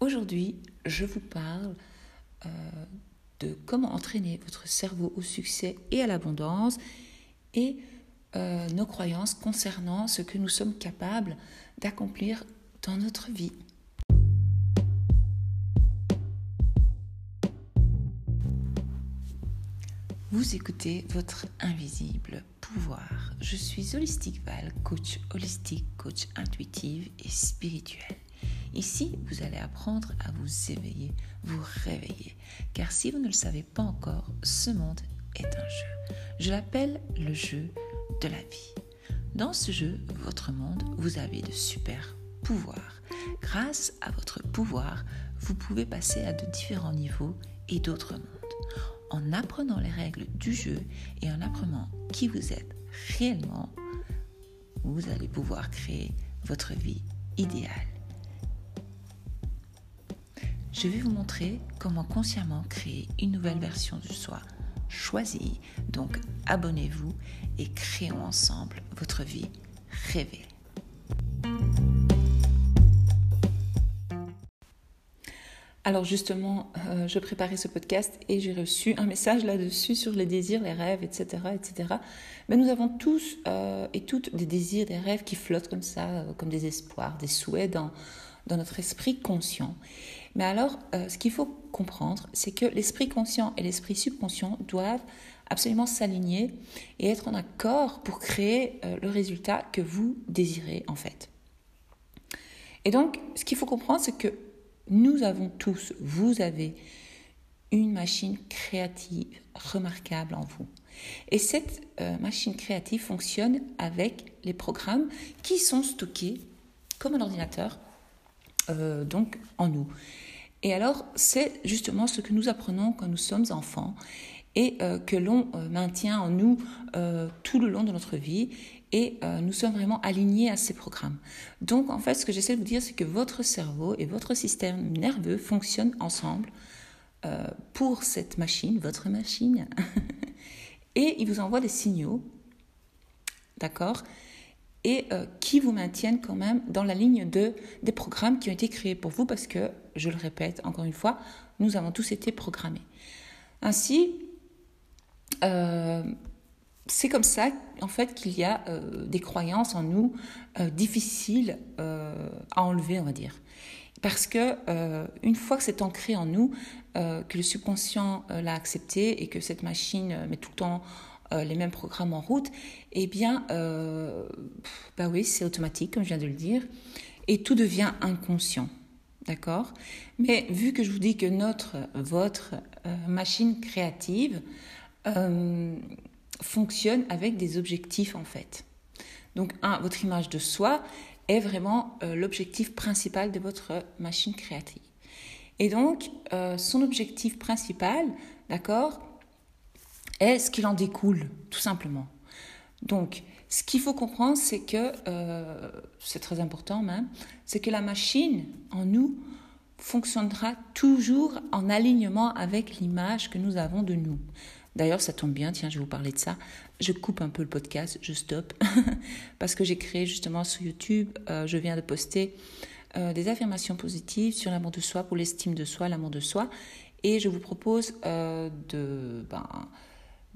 Aujourd'hui, je vous parle euh, de comment entraîner votre cerveau au succès et à l'abondance et euh, nos croyances concernant ce que nous sommes capables d'accomplir dans notre vie. Vous écoutez votre invisible pouvoir. Je suis Holistic Val, coach holistique, coach intuitive et spirituel. Ici, vous allez apprendre à vous éveiller, vous réveiller. Car si vous ne le savez pas encore, ce monde est un jeu. Je l'appelle le jeu de la vie. Dans ce jeu, votre monde, vous avez de super pouvoirs. Grâce à votre pouvoir, vous pouvez passer à de différents niveaux et d'autres mondes. En apprenant les règles du jeu et en apprenant qui vous êtes réellement, vous allez pouvoir créer votre vie idéale. Je vais vous montrer comment consciemment créer une nouvelle version de soi choisie. Donc abonnez-vous et créons ensemble votre vie rêvée. Alors justement, euh, je préparais ce podcast et j'ai reçu un message là-dessus sur les désirs, les rêves, etc. etc. Mais nous avons tous euh, et toutes des désirs, des rêves qui flottent comme ça, euh, comme des espoirs, des souhaits dans, dans notre esprit conscient. Mais alors, euh, ce qu'il faut comprendre, c'est que l'esprit conscient et l'esprit subconscient doivent absolument s'aligner et être en accord pour créer euh, le résultat que vous désirez en fait. Et donc, ce qu'il faut comprendre, c'est que nous avons tous, vous avez une machine créative remarquable en vous. Et cette euh, machine créative fonctionne avec les programmes qui sont stockés comme un ordinateur euh, donc en nous. Et alors, c'est justement ce que nous apprenons quand nous sommes enfants et euh, que l'on euh, maintient en nous tout le long de notre vie et nous sommes vraiment alignés à ces programmes. Donc, en fait, ce que j'essaie de vous dire, c'est que votre cerveau et votre système nerveux fonctionnent ensemble pour cette machine, votre machine, et ils vous envoient des signaux, d'accord et euh, qui vous maintiennent quand même dans la ligne de, des programmes qui ont été créés pour vous parce que, je le répète encore une fois, nous avons tous été programmés. Ainsi, euh, c'est comme ça en fait qu'il y a euh, des croyances en nous difficiles à enlever, on va dire. Parce que une fois que c'est ancré en nous, que le subconscient l'a accepté et que cette machine met tout le temps euh, les mêmes programmes en route, eh bien, euh, bah oui, c'est automatique, comme je viens de le dire, et tout devient inconscient. D'accord? Mais vu que je vous dis que notre, votre euh, machine créative fonctionne avec des objectifs, en fait. Donc, un, votre image de soi est vraiment l'objectif principal de votre machine créative. Et donc, son objectif principal, d'accord, est ce qu'il en découle, tout simplement. Donc, ce qu'il faut comprendre, c'est que, euh, c'est très important même, c'est que la machine en nous fonctionnera toujours en alignement avec l'image que nous avons de nous. D'ailleurs, ça tombe bien, tiens, je vais vous parler de ça. Je coupe un peu le podcast, je stoppe, parce que j'ai créé justement sur YouTube, euh, je viens de poster euh, des affirmations positives sur l'amour de soi, pour l'estime de soi, l'amour de soi, et je vous propose de... Ben,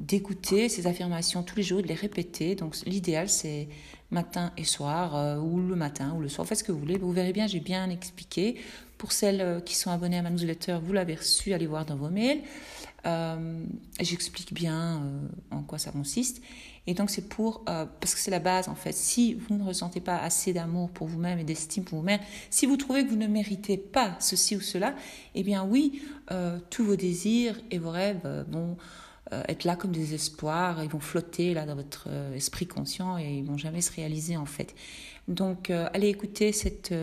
d'écouter ces affirmations tous les jours, de les répéter. Donc l'idéal c'est matin et soir, euh, ou le matin ou le soir, faites ce que vous voulez. Vous verrez bien, j'ai bien expliqué. Pour celles euh, qui sont abonnées à ma newsletter, vous l'avez reçu, allez voir dans vos mails. Euh, J'explique bien en quoi ça consiste. Et donc c'est pour, parce que c'est la base en fait, si vous ne ressentez pas assez d'amour pour vous-même et d'estime pour vous-même, si vous trouvez que vous ne méritez pas ceci ou cela, eh bien oui, tous vos désirs et vos rêves vont être là comme des espoirs, ils vont flotter là dans votre euh, esprit conscient et ils vont jamais se réaliser en fait. Donc euh, allez écouter cette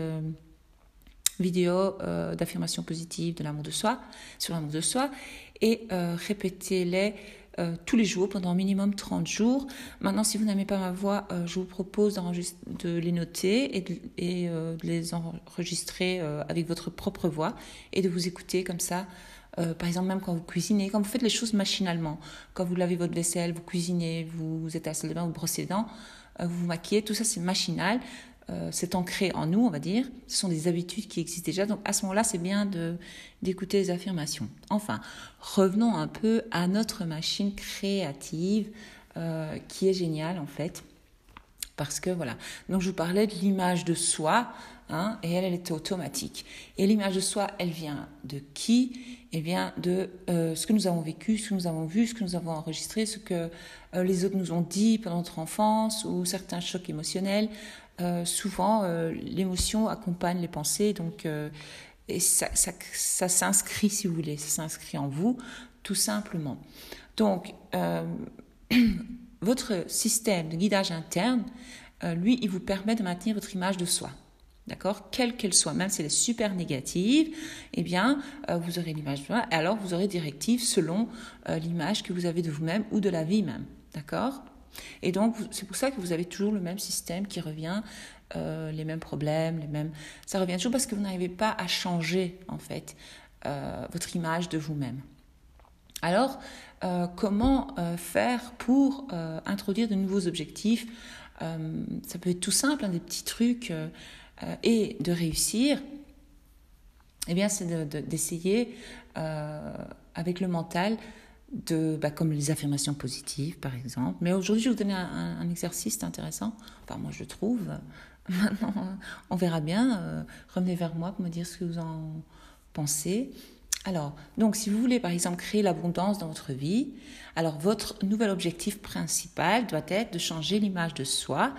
vidéo d'affirmation positive de l'amour de soi, sur l'amour de soi, et répétez-les tous les jours pendant minimum 30 jours. Maintenant, si vous n'aimez pas ma voix, je vous propose de les noter et de les enregistrer avec votre propre voix et de vous écouter comme ça euh, par exemple, même quand vous cuisinez, quand vous faites les choses machinalement, quand vous lavez votre vaisselle, vous cuisinez, vous, êtes à la salle de bain, vous brossez les dents, euh, vous vous maquillez, tout ça c'est machinal. c'est ancré en nous, on va dire. Ce sont des habitudes qui existent déjà. Donc à ce moment-là, c'est bien d'écouter les affirmations. Enfin, revenons un peu à notre machine créative qui est géniale en fait. Parce que voilà. Donc je vous parlais de l'image de soi, hein, et elle, elle était automatique. Et l'image de soi, elle vient de qui? Elle vient de euh, ce que nous avons vécu, ce que nous avons vu, ce que nous avons enregistré, ce que euh, les autres nous ont dit pendant notre enfance ou certains chocs émotionnels. Euh, souvent, l'émotion accompagne les pensées, donc et ça, s'inscrit, si vous voulez, ça s'inscrit en vous, tout simplement. Donc votre système de guidage interne, lui, il vous permet de maintenir votre image de soi. D'accord? Quelle qu'elle soit, même si elle est super négative, eh bien, euh, vous aurez l'image de soi, et alors vous aurez directive selon euh, l'image que vous avez de vous-même ou de la vie même. D'accord? Et donc, c'est pour ça que vous avez toujours le même système qui revient, les mêmes problèmes, les mêmes. Ça revient toujours parce que vous n'arrivez pas à changer, en fait, votre image de vous-même. Alors, euh, comment euh, faire pour euh, introduire de nouveaux objectifs? Ça peut être tout simple, des petits trucs, et de réussir. Eh bien, c'est d'essayer avec le mental de, bah, comme les affirmations positives, par exemple. Mais aujourd'hui, je vais vous donner un, exercice intéressant. Enfin, moi, je trouve. Maintenant, on verra bien. revenez vers moi pour me dire ce que vous en pensez. Alors, donc, si vous voulez par exemple créer l'abondance dans votre vie, alors votre nouvel objectif principal doit être de changer l'image de soi,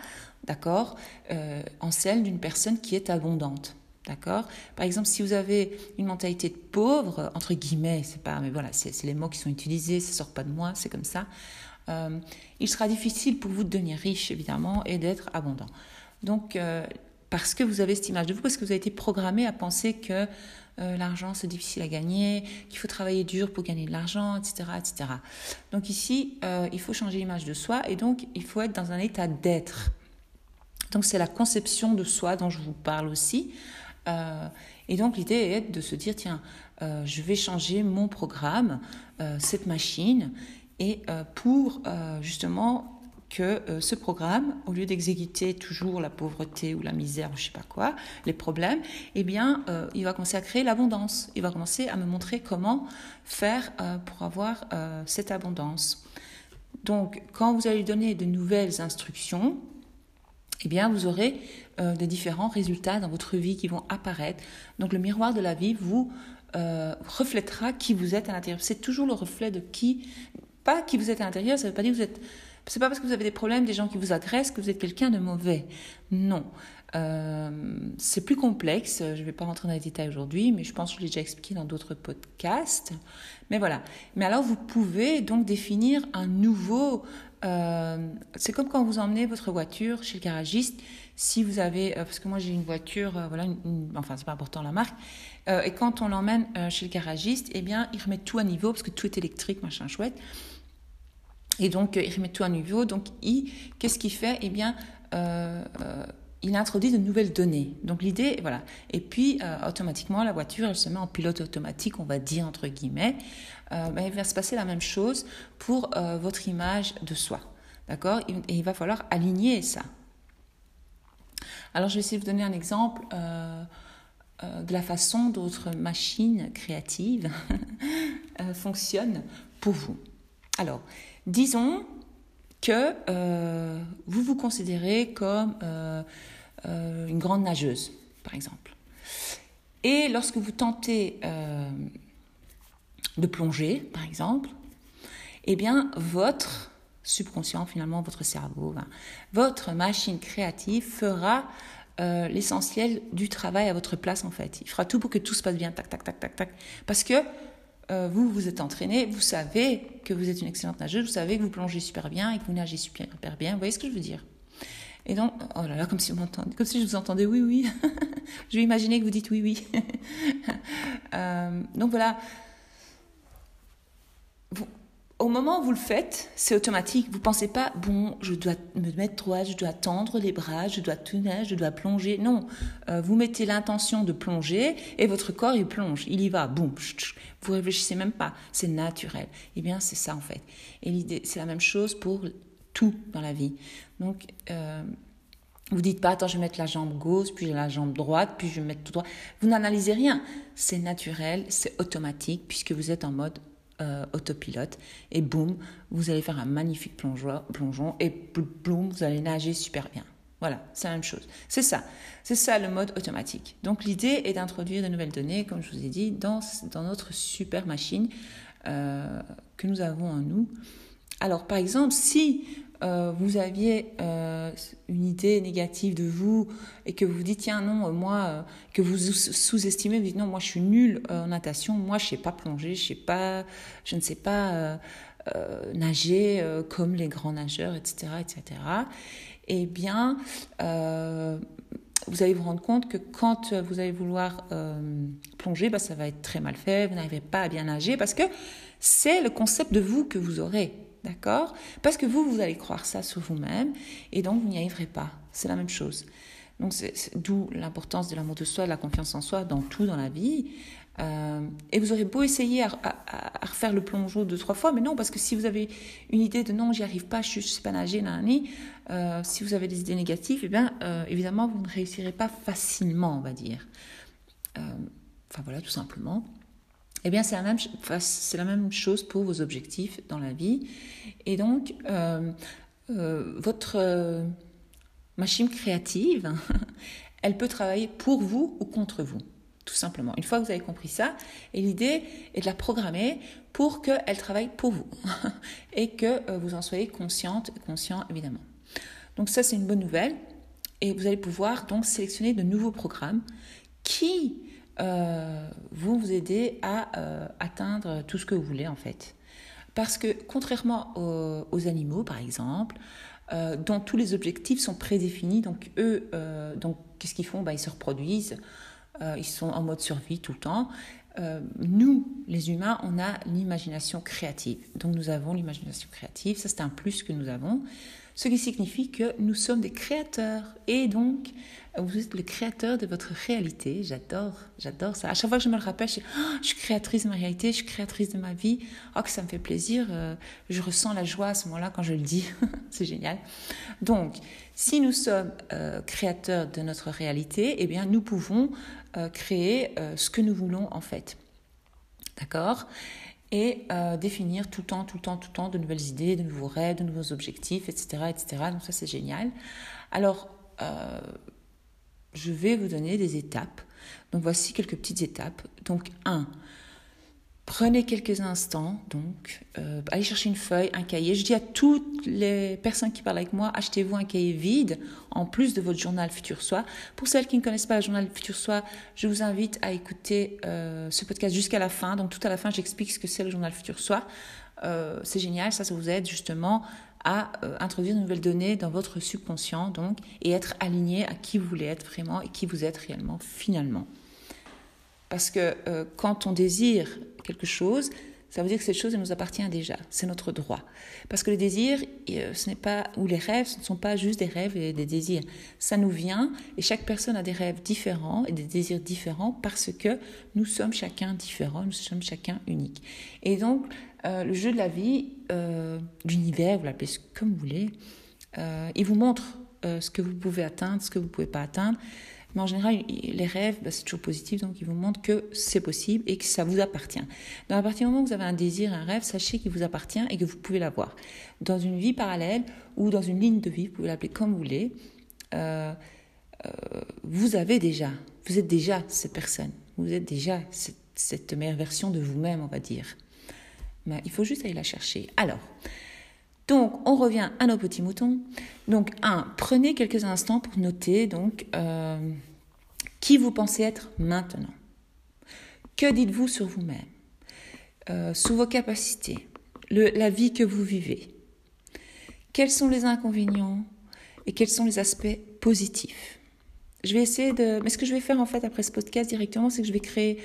d'accord, euh, en celle d'une personne qui est abondante. D'accord Par exemple, si vous avez une mentalité de pauvre, entre guillemets, c'est pas, mais voilà, c'est les mots qui sont utilisés, ça sort pas de moi, c'est comme ça. Euh, il sera difficile pour vous de devenir riche, évidemment, et d'être abondant. Donc, euh, parce que vous avez cette image de vous, parce que vous avez été programmé à penser que l'argent c'est difficile à gagner, qu'il faut travailler dur pour gagner de l'argent, etc., etc. Donc ici, il faut changer l'image de soi et donc il faut être dans un état d'être. Donc c'est la conception de soi dont je vous parle aussi. Euh, et donc l'idée est de se dire, tiens, je vais changer mon programme, cette machine, et pour justement que euh, ce programme, au lieu d'exécuter toujours la pauvreté ou la misère ou je sais pas quoi, les problèmes, eh bien, euh, il va commencer à créer l'abondance. Il va commencer à me montrer comment faire euh, pour avoir cette abondance. Donc, quand vous allez donner de nouvelles instructions, eh bien, vous aurez des différents résultats dans votre vie qui vont apparaître. Donc, le miroir de la vie vous reflètera qui vous êtes à l'intérieur. C'est toujours le reflet de qui, pas qui vous êtes à l'intérieur, ça ne veut pas dire que vous êtes c'est pas parce que vous avez des problèmes, des gens qui vous agressent, que vous êtes quelqu'un de mauvais. Non. Euh, c'est plus complexe. Je ne vais pas rentrer dans les détails aujourd'hui, mais je pense que je l'ai déjà expliqué dans d'autres podcasts. Mais voilà. Mais alors, vous pouvez donc définir un nouveau. Euh, c'est comme quand vous emmenez votre voiture chez le garagiste. Si vous avez, euh, parce que moi j'ai une voiture, voilà, enfin c'est pas important la marque, et quand on l'emmène chez le garagiste, eh bien il remet tout à niveau parce que tout est électrique, machin chouette. Et donc, il remet tout à niveau. Donc, I, qu'est-ce qu'il fait? Eh bien, euh, euh, il introduit de nouvelles données. Donc, l'idée, voilà. Et puis, euh, automatiquement, la voiture, elle se met en pilote automatique, on va dire, entre guillemets. Ben, il va se passer la même chose pour votre image de soi. D'accord? Et il va falloir aligner ça. Alors, je vais essayer de vous donner un exemple de la façon dont votre machine créative fonctionne pour vous. Alors, Disons que euh, vous vous considérez comme euh, euh, une grande nageuse, par exemple. Et lorsque vous tentez de plonger, par exemple, eh bien, votre subconscient, finalement, votre cerveau, votre machine créative fera l'essentiel du travail à votre place, en fait. Il fera tout pour que tout se passe bien, tac, tac, tac, tac, tac. Parce que euh, vous, vous êtes entraîné, vous savez que vous êtes une excellente nageuse, vous savez que vous plongez super bien et que vous nagez super bien. Vous voyez ce que je veux dire? Et donc, oh là là, comme si, comme si je vous entendais oui, oui. je vais imaginer que vous dites oui, oui. Euh, donc voilà, au moment où vous le faites, c'est automatique. Vous pensez pas, bon, je dois me mettre droit, je dois tendre les bras, je dois tourner, je dois plonger. Non, euh, vous mettez l'intention de plonger et votre corps il plonge, il y va, boum. Vous réfléchissez même pas, c'est naturel. Eh bien, c'est ça en fait. Et l'idée, c'est la même chose pour tout dans la vie. Donc, euh, Vous dites pas, attends, je vais mettre la jambe gauche, puis la jambe droite, puis je vais mettre tout droit. Vous n'analysez rien. C'est naturel, c'est automatique, puisque vous êtes en mode euh, autopilote. Et boum, vous allez faire un magnifique plongeon, plongeon et boum, vous allez nager super bien. Voilà, c'est la même chose. C'est ça. C'est ça le mode automatique. Donc l'idée est d'introduire de nouvelles données, comme je vous ai dit, dans, dans notre super machine euh, que nous avons en nous. Alors par exemple, si euh, vous aviez euh, une idée négative de vous et que vous dites tiens non moi euh, que vous sous-estimez vous dites non moi je suis nulle en natation moi je sais pas plonger je sais pas je ne sais pas nager comme les grands nageurs etc etc eh bien vous allez vous rendre compte que quand vous allez vouloir plonger, bah, ça va être très mal fait, vous n'arriverez pas à bien nager parce que c'est le concept de vous que vous aurez. D'accord? Parce que vous, vous allez croire ça sur vous-même et donc vous n'y arriverez pas. C'est la même chose. Donc d'où l'importance de l'amour de soi, de la confiance en soi dans tout dans la vie. Euh, et vous aurez beau essayer à, refaire le plongeon deux, trois fois, mais non, parce que si vous avez une idée de non, j'y arrive pas, je ne sais pas nager, nani, euh, si vous avez des idées négatives, eh bien, euh, évidemment, vous ne réussirez pas facilement, on va dire. enfin voilà, tout simplement. Eh bien, c'est la, même, chose pour vos objectifs dans la vie. Et donc, euh, euh, votre euh, machine créative, elle peut travailler pour vous ou contre vous, tout simplement. Une fois que vous avez compris ça, et l'idée est de la programmer pour qu'elle travaille pour vous et que vous en soyez consciente conscient, évidemment. Donc ça, c'est une bonne nouvelle. Et vous allez pouvoir donc sélectionner de nouveaux programmes qui euh, vont vous aider à euh, atteindre tout ce que vous voulez en fait. Parce que contrairement aux, animaux par exemple, euh, dont tous les objectifs sont prédéfinis, donc eux, qu'est-ce qu'ils font? Bah, Ils se reproduisent, ils sont en mode survie tout le temps. Nous, les humains, on a l'imagination créative. Donc nous avons l'imagination créative, ça c'est un plus que nous avons ce qui signifie que nous sommes des créateurs. Et donc, vous êtes le créateur de votre réalité. J'adore, j'adore ça. À chaque fois que je me le rappelle, je suis, je suis créatrice de ma réalité, je suis créatrice de ma vie. Oh, que ça me fait plaisir. Euh, je ressens la joie à ce moment-là quand je le dis. C'est génial. Donc, si nous sommes euh, créateurs de notre réalité, eh bien, nous pouvons euh, créer ce que nous voulons en fait. D'accord? Et euh, définir tout le temps, tout le temps, tout le temps de nouvelles idées, de nouveaux rêves, de nouveaux objectifs, etc. etc. Donc ça, c'est génial. Alors, euh, je vais vous donner des étapes. Donc voici quelques petites étapes. Donc, un, Prenez quelques instants, donc, euh, allez chercher une feuille, un cahier. Je dis à toutes les personnes qui parlent avec moi, achetez-vous un cahier vide en plus de votre journal Futur Soi. Pour celles qui ne connaissent pas le journal Futur Soi, je vous invite à écouter euh, ce podcast jusqu'à la fin. Donc, tout à la fin, j'explique ce que c'est le journal Futur Soi. Euh, c'est génial, ça, ça vous aide justement à introduire de nouvelles données dans votre subconscient, donc, et être aligné à qui vous voulez être vraiment et qui vous êtes réellement finalement. Parce que quand on désire quelque chose, ça veut dire que cette chose nous appartient déjà. C'est notre droit. Parce que le désir, euh, ce n'est pas ou les rêves, ce ne sont pas juste des rêves et des désirs. Ça nous vient et chaque personne a des rêves différents et des désirs différents parce que nous sommes chacun différents, nous sommes chacun uniques. Et donc euh, le jeu de la vie, l'univers, vous l'appelez comme vous voulez, il vous montre ce que vous pouvez atteindre, ce que vous pouvez pas atteindre. Mais en général, les rêves, bah, c'est toujours positif, donc ils vous montrent que c'est possible et que ça vous appartient. Donc à partir du moment où vous avez un désir, un rêve, sachez qu'il vous appartient et que vous pouvez l'avoir. Dans une vie parallèle ou dans une ligne de vie, vous pouvez l'appeler comme vous voulez, euh, euh, vous avez déjà, vous êtes déjà cette personne, vous êtes déjà cette, meilleure version de vous-même, on va dire. Il faut juste aller la chercher. Alors, donc, on revient à nos petits moutons. Donc, un, prenez quelques instants pour noter donc euh, qui vous pensez être maintenant. Que dites-vous sur vous-même, euh, sur vos capacités, la vie que vous vivez. Quels sont les inconvénients et quels sont les aspects positifs? Je vais essayer de. Mais ce que je vais faire en fait après ce podcast directement, c'est que je vais créer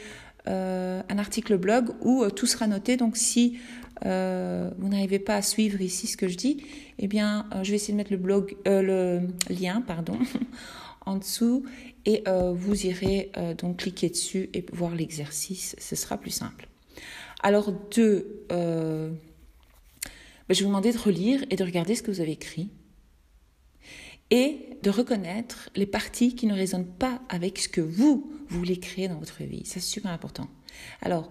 un article blog où tout sera noté. Donc si euh, vous n'arrivez pas à suivre ici ce que je dis, eh bien, euh, je vais essayer de mettre le, blog, euh, le lien pardon, en dessous et vous irez donc cliquer dessus et voir l'exercice. Ce sera plus simple. Alors, deux, ben, je vais vous demander de relire et de regarder ce que vous avez écrit. Et de reconnaître les parties qui ne résonnent pas avec ce que vous, voulez créer dans votre vie. C'est super important. Alors,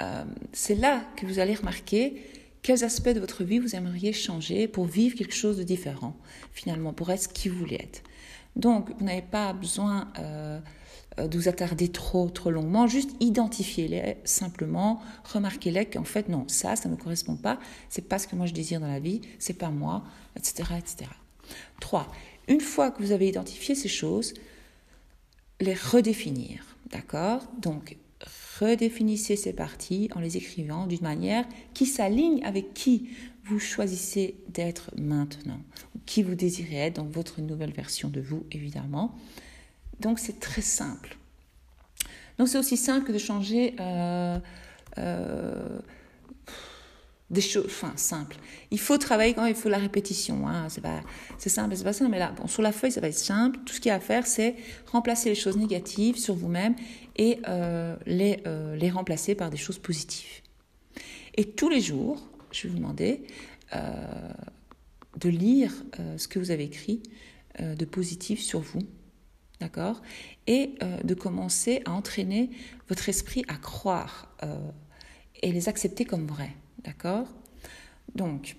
euh, c'est là que vous allez remarquer quels aspects de votre vie vous aimeriez changer pour vivre quelque chose de différent, finalement, pour être ce qui vous voulez être. Donc, vous n'avez pas besoin euh, euh, de vous attarder trop, trop longuement, juste identifiez-les simplement, remarquez-les qu'en fait, non, ça, ça ne me correspond pas, c'est pas ce que moi je désire dans la vie, c'est pas moi, etc., etc. 3. Une fois que vous avez identifié ces choses, les redéfinir, d'accord? Donc, redéfinissez ces parties en les écrivant d'une manière qui s'aligne avec qui vous choisissez d'être maintenant, qui vous désirez être dans votre nouvelle version de vous, évidemment. Donc, c'est très simple. Donc, c'est aussi simple que de changer euh, euh, des choses, enfin simple. Il faut travailler quand il faut la répétition. Hein. C'est pas, c'est simple, c'est pas simple. Mais là, bon, sur la feuille, ça va être simple. Tout ce qu'il y a à faire, c'est remplacer les choses négatives sur vous-même et euh, les, euh, les remplacer par des choses positives. Et tous les jours, je vais vous demander euh, de lire ce que vous avez écrit de positif sur vous, d'accord, et de commencer à entraîner votre esprit à croire et les accepter comme vrais. D'accord? Donc,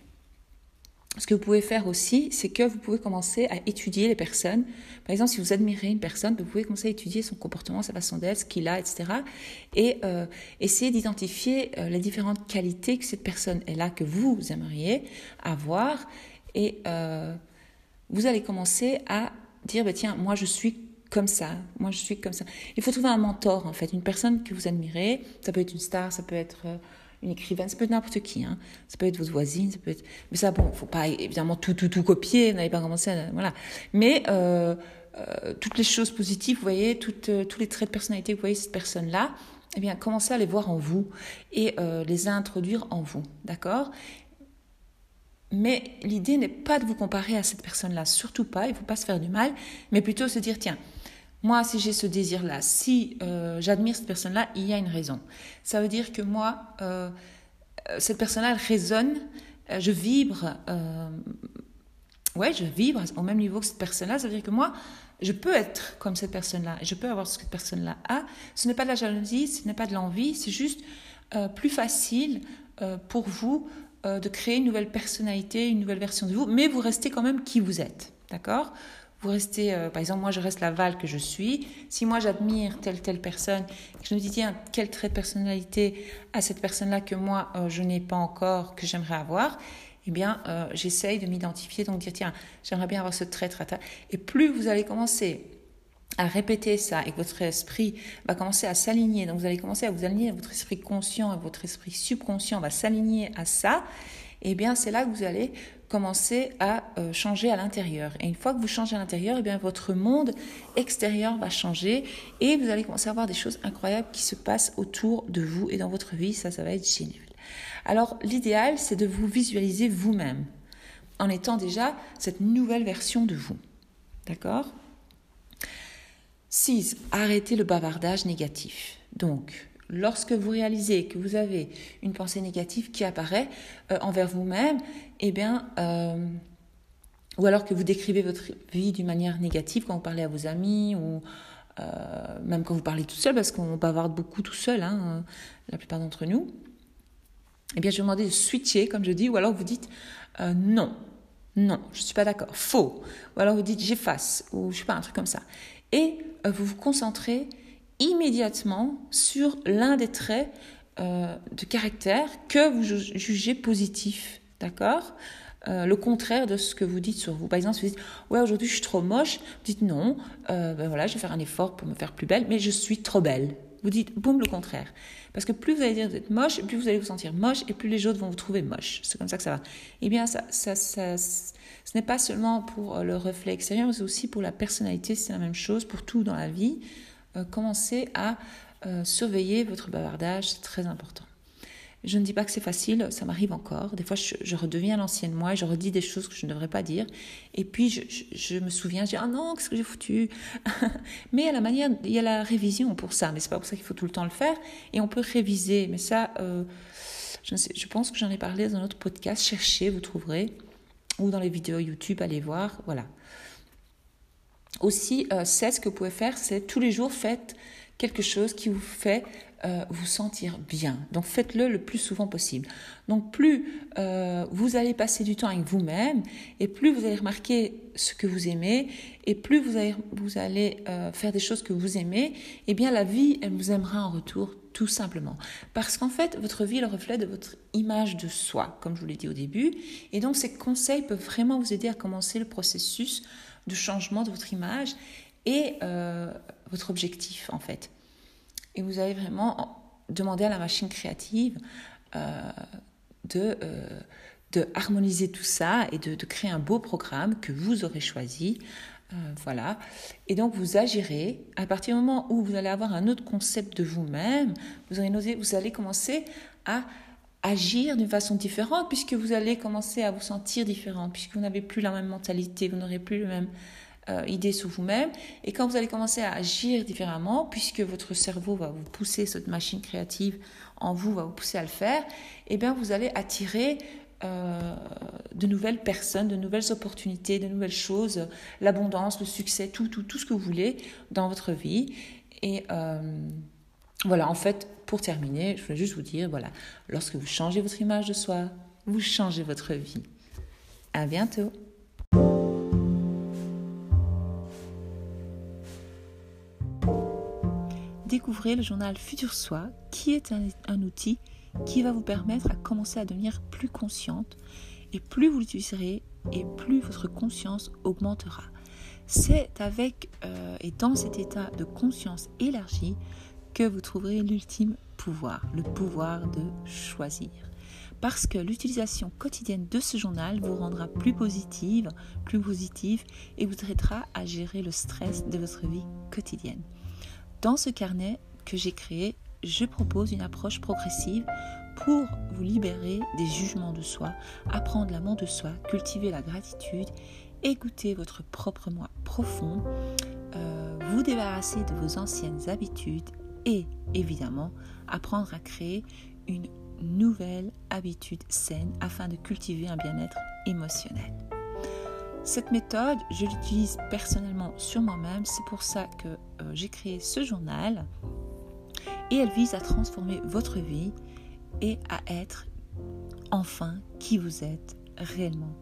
ce que vous pouvez faire aussi, c'est que vous pouvez commencer à étudier les personnes. Par exemple, si vous admirez une personne, vous pouvez commencer à étudier son comportement, sa façon d'être, ce qu'il a, etc. Et euh, essayer d'identifier euh, les différentes qualités que cette personne est là, que vous aimeriez avoir. Et euh, vous allez commencer à dire, bah, tiens, moi je suis comme ça, moi je suis comme ça. Il faut trouver un mentor, en fait, une personne que vous admirez. Ça peut être une star, ça peut être une écrivaine, ça peut être n'importe qui, hein. ça peut être votre voisine, ça peut être... Mais ça, bon, faut pas évidemment tout, tout, tout copier, n'avez pas commencé à... Voilà. Mais euh, euh, toutes les choses positives, vous voyez, toutes, euh, tous les traits de personnalité, vous voyez cette personne-là, eh bien, commencez à les voir en vous et les introduire en vous, d'accord? Mais l'idée n'est pas de vous comparer à cette personne-là, surtout pas, il ne faut pas se faire du mal, mais plutôt se dire, tiens, moi, si j'ai ce désir-là, si euh, j'admire cette personne-là, il y a une raison. Ça veut dire que moi, euh, cette personne-là, elle résonne, euh, je vibre, ouais, je vibre au même niveau que cette personne-là. Ça veut dire que moi, je peux être comme cette personne-là, je peux avoir ce que cette personne-là a. Ce n'est pas de la jalousie, ce n'est pas de l'envie, c'est juste plus facile pour vous de créer une nouvelle personnalité, une nouvelle version de vous, mais vous restez quand même qui vous êtes. D'accord? Vous restez, euh, par exemple, moi je reste la Val que je suis. Si moi j'admire telle telle personne, je me dis tiens quel trait de personnalité à cette personne-là que moi euh, je n'ai pas encore que j'aimerais avoir, eh bien euh, j'essaye de m'identifier donc dire tiens j'aimerais bien avoir ce trait, et plus vous allez commencer à répéter ça et que votre esprit va commencer à s'aligner, donc vous allez commencer à vous aligner, votre esprit conscient et votre esprit subconscient va s'aligner à ça, eh bien c'est là que vous allez commencer à euh, changer à l'intérieur. Et une fois que vous changez à l'intérieur, eh bien votre monde extérieur va changer et vous allez commencer à voir des choses incroyables qui se passent autour de vous et dans votre vie. Ça, ça va être génial. Alors l'idéal, c'est de vous visualiser vous-même en étant déjà cette nouvelle version de vous. D'accord? 6. Arrêtez le bavardage négatif. Donc, lorsque vous réalisez que vous avez une pensée négative qui apparaît euh, envers vous-même, eh bien, euh, ou alors que vous décrivez votre vie d'une manière négative quand vous parlez à vos amis ou euh, même quand vous parlez tout seul, parce qu'on bavarde beaucoup tout seul, hein, la plupart d'entre nous, eh bien, je vais vous demander de switcher, comme je dis, ou alors vous dites non, non, je ne suis pas d'accord, faux, ou alors vous dites j'efface, ou je sais pas, un truc comme ça. Et vous vous concentrez immédiatement sur l'un des traits euh, de caractère que vous jugez positif, d'accord? Euh, le contraire de ce que vous dites sur vous. Par exemple, si vous dites ouais aujourd'hui je suis trop moche, vous dites non, euh, ben voilà je vais faire un effort pour me faire plus belle, mais je suis trop belle. Vous dites boum le contraire, parce que plus vous allez dire vous êtes moche, plus vous allez vous sentir moche et plus les autres vont vous trouver moche. C'est comme ça que ça va. Eh bien ça, ça, ça ce n'est pas seulement pour le reflet extérieur, mais aussi pour la personnalité. C'est la même chose pour tout dans la vie. Euh, commencez à euh, surveiller votre bavardage, c'est très important. Je ne dis pas que c'est facile, ça m'arrive encore. Des fois, je, redeviens l'ancienne moi je redis des choses que je ne devrais pas dire. Et puis, je, me souviens, je dis Ah non, qu'est-ce que j'ai foutu? Mais à la manière, il y a la révision pour ça, mais c'est pas pour ça qu'il faut tout le temps le faire. Et on peut réviser, mais ça, euh, je, je pense que j'en ai parlé dans un autre podcast. Cherchez, vous trouverez. Ou dans les vidéos YouTube, allez voir. Voilà. Aussi, c'est ce que vous pouvez faire, c'est tous les jours faites quelque chose qui vous fait euh, vous sentir bien. Donc faites-le le plus souvent possible. Donc plus euh, vous allez passer du temps avec vous-même et plus vous allez remarquer ce que vous aimez et plus vous allez, vous allez euh, faire des choses que vous aimez, eh bien la vie, elle vous aimera en retour tout simplement. Parce qu'en fait, votre vie est le reflet de votre image de soi, comme je vous l'ai dit au début. Et donc ces conseils peuvent vraiment vous aider à commencer le processus de changement de votre image et votre objectif en fait. Et vous allez vraiment demander à la machine créative euh, de, euh, de harmoniser tout ça et de, de, créer un beau programme que vous aurez choisi. Euh, voilà. Et donc vous agirez. À partir du moment où vous allez avoir un autre concept de vous-même, vous, vous allez commencer à agir d'une façon différente puisque vous allez commencer à vous sentir différent, puisque vous n'avez plus la même mentalité, vous n'aurez plus le même euh, idée sur vous-même. Et quand vous allez commencer à agir différemment, puisque votre cerveau va vous pousser, cette machine créative en vous va vous pousser à le faire, eh bien vous allez attirer euh, de nouvelles personnes, de nouvelles opportunités, de nouvelles choses, l'abondance, le succès, tout, tout, tout ce que vous voulez dans votre vie. Et euh, voilà, en fait, pour terminer, je voulais juste vous dire, voilà, lorsque vous changez votre image de soi, vous changez votre vie. À bientôt. découvrez le journal Futur Soi, qui est un, outil qui va vous permettre à commencer à devenir plus consciente. Et plus vous l'utiliserez, et plus votre conscience augmentera. C'est avec euh, et dans cet état de conscience élargie que vous trouverez l'ultime pouvoir, le pouvoir de choisir. Parce que l'utilisation quotidienne de ce journal vous rendra plus positive, plus positive et vous aidera à gérer le stress de votre vie quotidienne. Dans ce carnet que j'ai créé, je propose une approche progressive pour vous libérer des jugements de soi, apprendre l'amour de soi, cultiver la gratitude, écouter votre propre moi profond, euh, vous débarrasser de vos anciennes habitudes et évidemment apprendre à créer une nouvelle habitude saine afin de cultiver un bien-être émotionnel. Cette méthode, je l'utilise personnellement sur moi-même, c'est pour ça que euh, j'ai créé ce journal et elle vise à transformer votre vie et à être enfin qui vous êtes réellement.